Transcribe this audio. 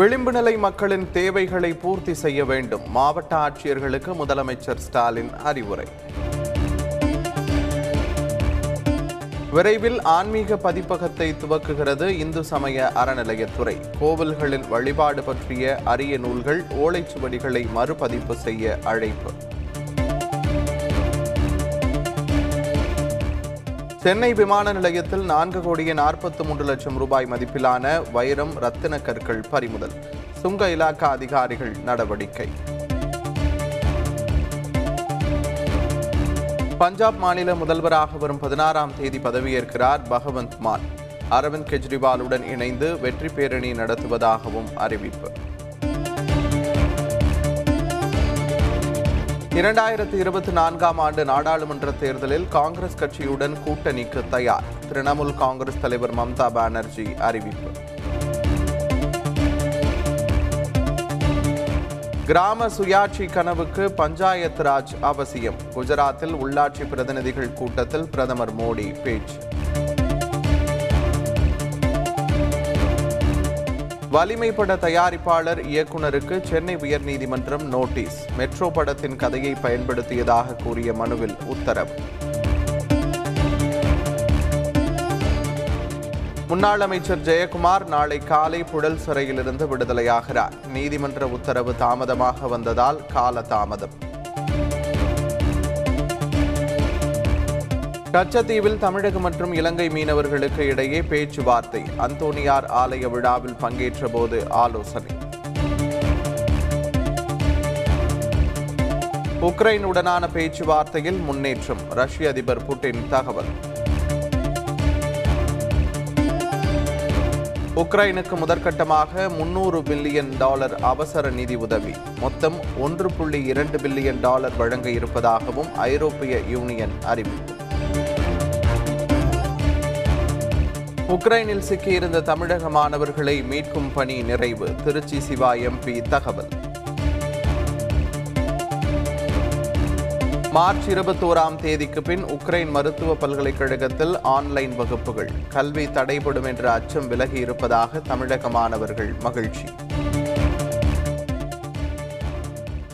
விளிம்பு நிலை மக்களின் தேவைகளை பூர்த்தி செய்ய வேண்டும். மாவட்ட ஆட்சியர்களுக்கு முதலமைச்சர் ஸ்டாலின் அறிவுரை. விரைவில் ஆன்மீக பதிப்பகத்தை துவக்குகிறது இந்து சமய அறநிலையத்துறை. கோவில்களின் வழிபாடு பற்றிய அரிய நூல்கள் ஓலைச்சுவடிகளை மறுபதிப்பு செய்ய அழைப்பு. சென்னை விமான நிலையத்தில் நான்கு கோடியே நாற்பத்தி மூன்று லட்சம் ரூபாய் மதிப்பிலான வைரம் ரத்தின கற்கள் பறிமுதல். சுங்க இலாக்கா அதிகாரிகள் நடவடிக்கை. பஞ்சாப் மாநில முதல்வராக வரும் பதினாறாம் தேதி பதவியேற்கிறார் பகவந்த் மான். அரவிந்த் கெஜ்ரிவாலுடன் இணைந்து வெற்றி பேரணி நடத்துவதாகவும் அறிவிப்பு. இரண்டாயிரத்தி இருபத்தி நான்காம் ஆண்டு நாடாளுமன்ற தேர்தலில் காங்கிரஸ் கட்சியுடன் கூட்டணிக்கு தயார். திரிணாமுல் காங்கிரஸ் தலைவர் மம்தா பானர்ஜி அறிவிப்பு. கிராம சுயாட்சி கனவுக்கு பஞ்சாயத்து ராஜ் அவசியம். குஜராத்தில் உள்ளாட்சி பிரதிநிதிகள் கூட்டத்தில் பிரதமர் மோடி பேச்சு. வலிமை பட தயாரிப்பாளர் இயக்குனருக்கு சென்னை உயர்நீதிமன்றம் நோட்டீஸ். மெட்ரோ படத்தின் கதையை பயன்படுத்தியதாக கூறிய மனுவில் உத்தரவு. முன்னாள் அமைச்சர் ஜெயக்குமார் நாளை காலை புழல் சிறையிலிருந்து விடுதலையாகிறார். நீதிமன்ற உத்தரவு தாமதமாக வந்ததால் கால கச்சத்தீவில் தமிழக மற்றும் இலங்கை மீனவர்களுக்கு இடையே பேச்சுவார்த்தை. அந்தோனியார் ஆலய விழாவில் பங்கேற்ற போது ஆலோசனை. உக்ரைனுடனான பேச்சுவார்த்தையில் முன்னேற்றம். ரஷ்ய அதிபர் புட்டின் தகவல். உக்ரைனுக்கு முதற்கட்டமாக முன்னூறு பில்லியன் டாலர் அவசர நிதி உதவி. மொத்தம் ஒன்று புள்ளி இரண்டு பில்லியன் டாலர் வழங்க இருப்பதாகவும் ஐரோப்பிய யூனியன் அறிவிப்பு. உக்ரைனில் சிக்கியிருந்த தமிழக மாணவர்களை மீட்கும் பணி நிறைவு. திருச்சி சிவா எம்பி தகவல். மார்ச் இருபத்தோராம் தேதிக்கு பின் உக்ரைன் மருத்துவ பல்கலைக்கழகத்தில் ஆன்லைன் வகுப்புகள். கல்வி தடைபடும் என்ற அச்சம் விலகி இருப்பதாக தமிழக மாணவர்கள் மகிழ்ச்சி.